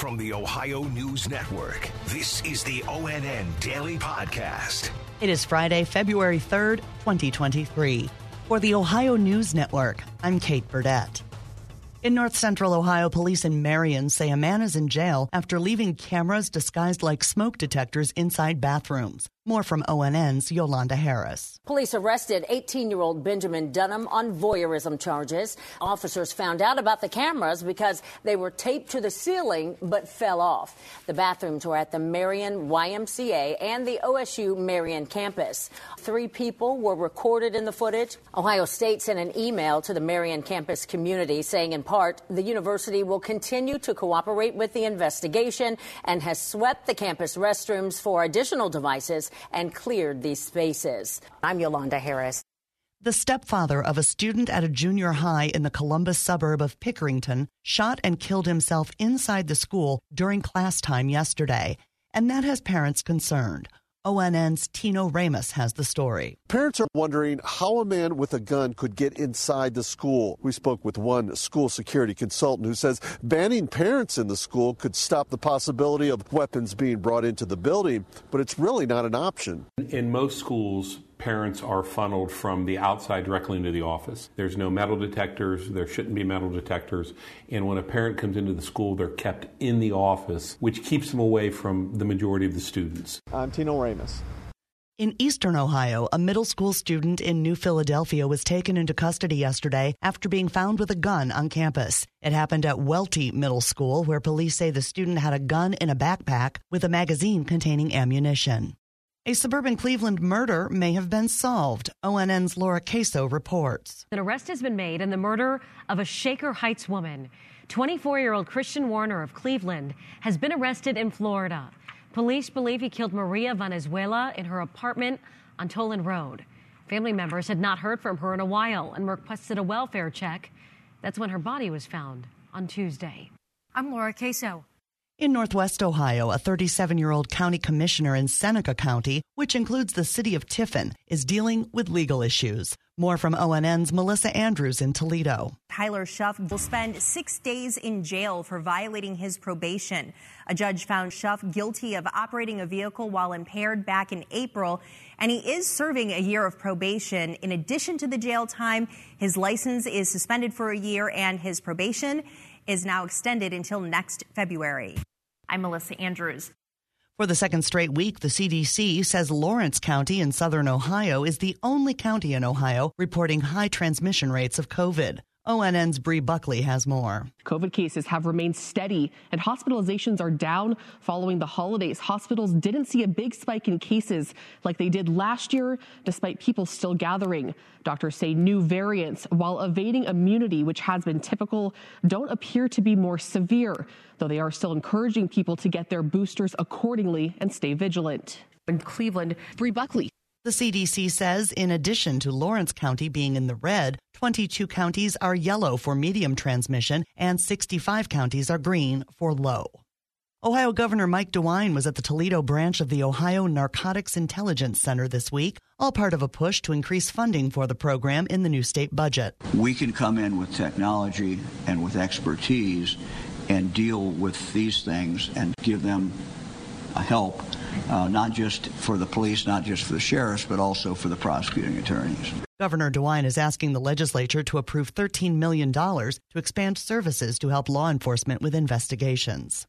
From the Ohio News Network, this is the ONN Daily Podcast. It is Friday, February 3rd, 2023. For the Ohio News Network, I'm Kate Burdett. In north central Ohio, police in Marion say a man is in jail after leaving cameras disguised like smoke detectors inside bathrooms. More from ONN's Yolanda Harris. Police arrested 18 year old Benjamin Dunham on voyeurism charges. Officers found out about the cameras because they were taped to the ceiling but fell off. The bathrooms were at the Marion YMCA and the OSU Marion campus. Three people were recorded in the footage. Ohio State sent an email to the Marion campus community saying, in part, the university will continue to cooperate with the investigation and has swept the campus restrooms for additional devices and cleared these spaces. I'm Yolanda Harris. The stepfather of a student at a junior high in the Columbus suburb of Pickerington shot and killed himself inside the school during class time yesterday, and that has parents concerned. ONN's Tino Ramos has the story. Parents are wondering how a man with a gun could get inside the school. We spoke with one school security consultant who says banning parents in the school could stop the possibility of weapons being brought into the building, but it's really not an option. In most schools, parents are funneled from the outside directly into the office. There's no metal detectors, there shouldn't be metal detectors, and when a parent comes into the school, they're kept in the office, which keeps them away from the majority of the students. I'm Tino Ramos. In eastern Ohio, a middle school student in New Philadelphia was taken into custody yesterday after being found with a gun on campus. It happened at Welty Middle School, where police say the student had a gun in a backpack with a magazine containing ammunition. A suburban Cleveland murder may have been solved. ONN's Laura Queso reports. An arrest has been made in the murder of a Shaker Heights woman. 24 year old Christian Warner of Cleveland has been arrested in Florida. Police believe he killed Maria Valenzuela in her apartment on Toland Road. Family members had not heard from her in a while and requested a welfare check. That's when her body was found on Tuesday. I'm Laura Queso. In Northwest Ohio, a 37 year old county commissioner in Seneca County, which includes the city of Tiffin, is dealing with legal issues. More from ONN's Melissa Andrews in Toledo. Tyler Shuff will spend six days in jail for violating his probation. A judge found Shuff guilty of operating a vehicle while impaired back in April, and he is serving a year of probation. In addition to the jail time, his license is suspended for a year, and his probation is now extended until next February. I'm Melissa Andrews. For the second straight week, the CDC says Lawrence County in southern Ohio is the only county in Ohio reporting high transmission rates of COVID. ONN's Bree Buckley has more. COVID cases have remained steady and hospitalizations are down following the holidays. Hospitals didn't see a big spike in cases like they did last year, despite people still gathering. Doctors say new variants, while evading immunity, which has been typical, don't appear to be more severe, though they are still encouraging people to get their boosters accordingly and stay vigilant. In Cleveland, Bree Buckley. The CDC says in addition to Lawrence County being in the red, 22 counties are yellow for medium transmission and 65 counties are green for low. Ohio Governor Mike DeWine was at the Toledo branch of the Ohio Narcotics Intelligence Center this week, all part of a push to increase funding for the program in the new state budget. We can come in with technology and with expertise and deal with these things and give them a help uh, not just for the police, not just for the sheriffs, but also for the prosecuting attorneys. Governor DeWine is asking the legislature to approve $13 million to expand services to help law enforcement with investigations.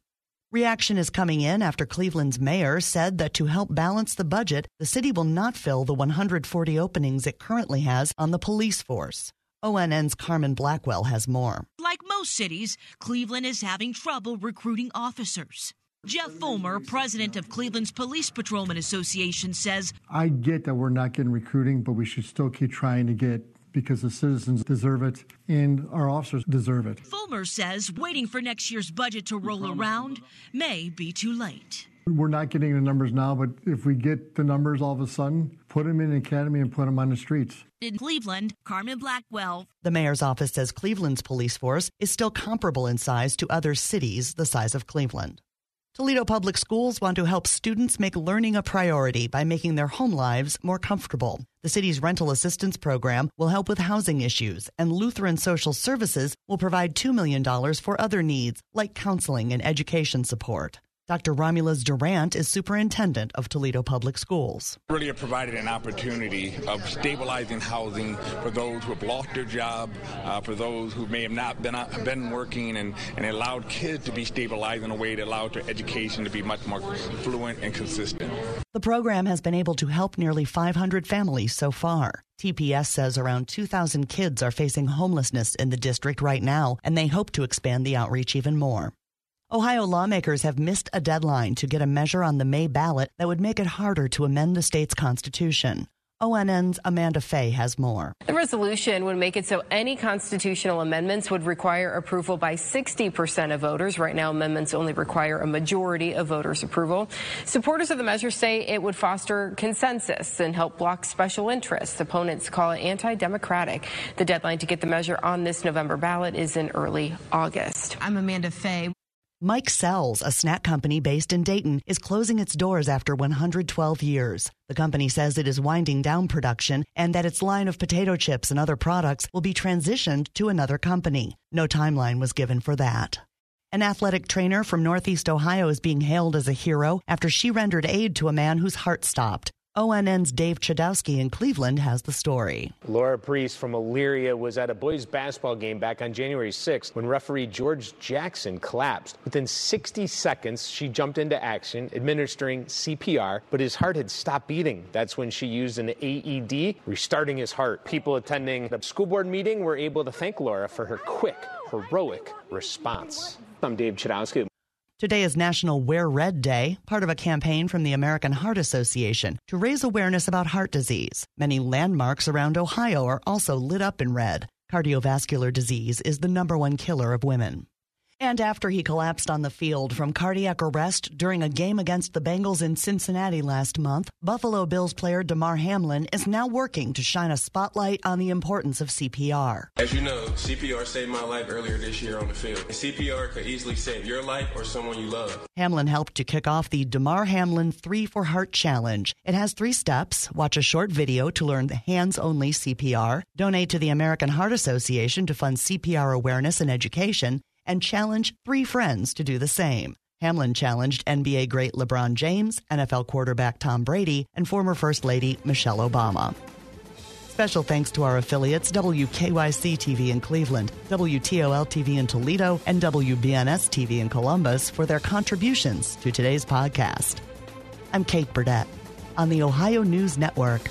Reaction is coming in after Cleveland's mayor said that to help balance the budget, the city will not fill the 140 openings it currently has on the police force. ONN's Carmen Blackwell has more. Like most cities, Cleveland is having trouble recruiting officers. Jeff Follmer, president of Cleveland's Police Patrolman Association, says I get that we're not getting recruiting, but we should still keep trying to get because the citizens deserve it and our officers deserve it. Follmer says waiting for next year's budget to roll around may be too late. We're not getting the numbers now, but if we get the numbers all of a sudden, put them in the academy and put them on the streets. In Cleveland, Carmen Blackwell. The mayor's office says Cleveland's police force is still comparable in size to other cities the size of Cleveland. Toledo Public Schools want to help students make learning a priority by making their home lives more comfortable. The city's rental assistance program will help with housing issues, and Lutheran Social Services will provide $2 million for other needs like counseling and education support. Dr. Romules Durant is superintendent of Toledo Public Schools. Really have provided an opportunity of stabilizing housing for those who have lost their job, uh, for those who may have not been, uh, been working, and, and allowed kids to be stabilized in a way that allowed their education to be much more fluent and consistent. The program has been able to help nearly 500 families so far. TPS says around 2,000 kids are facing homelessness in the district right now, and they hope to expand the outreach even more. Ohio lawmakers have missed a deadline to get a measure on the May ballot that would make it harder to amend the state's constitution. ONN's Amanda Fay has more. The resolution would make it so any constitutional amendments would require approval by 60% of voters. Right now, amendments only require a majority of voters' approval. Supporters of the measure say it would foster consensus and help block special interests. Opponents call it anti democratic. The deadline to get the measure on this November ballot is in early August. I'm Amanda Fay. Mike-sell's, a snack company based in Dayton, is closing its doors after 112 years. The company says it is winding down production and that its line of potato chips and other products will be transitioned to another company. No timeline was given for that. An athletic trainer from Northeast Ohio is being hailed as a hero after she rendered aid to a man whose heart stopped. ONN's Dave Chudowski in Cleveland has the story. Laura Priest from Elyria was at a boys basketball game back on January 6th when referee George Jackson collapsed. Within 60 seconds, she jumped into action, administering CPR, but his heart had stopped beating. That's when she used an AED, restarting his heart. People attending the school board meeting were able to thank Laura for her quick, heroic response. I'm Dave Chudowski. Today is National Wear Red Day, part of a campaign from the American Heart Association to raise awareness about heart disease. Many landmarks around Ohio are also lit up in red. Cardiovascular disease is the number one killer of women. And after he collapsed on the field from cardiac arrest during a game against the Bengals in Cincinnati last month, Buffalo Bills player Damar Hamlin is now working to shine a spotlight on the importance of CPR. As you know, CPR saved my life earlier this year on the field. CPR could easily save your life or someone you love. Hamlin helped to kick off the Damar Hamlin 3 for Heart Challenge. It has three steps. Watch a short video to learn the hands only CPR, donate to the American Heart Association to fund CPR awareness and education, and challenge three friends to do the same. Hamlin challenged NBA great LeBron James, NFL quarterback Tom Brady, and former First Lady Michelle Obama. Special thanks to our affiliates WKYC TV in Cleveland, WTOL TV in Toledo, and WBNS TV in Columbus for their contributions to today's podcast. I'm Kate Burdett on the Ohio News Network.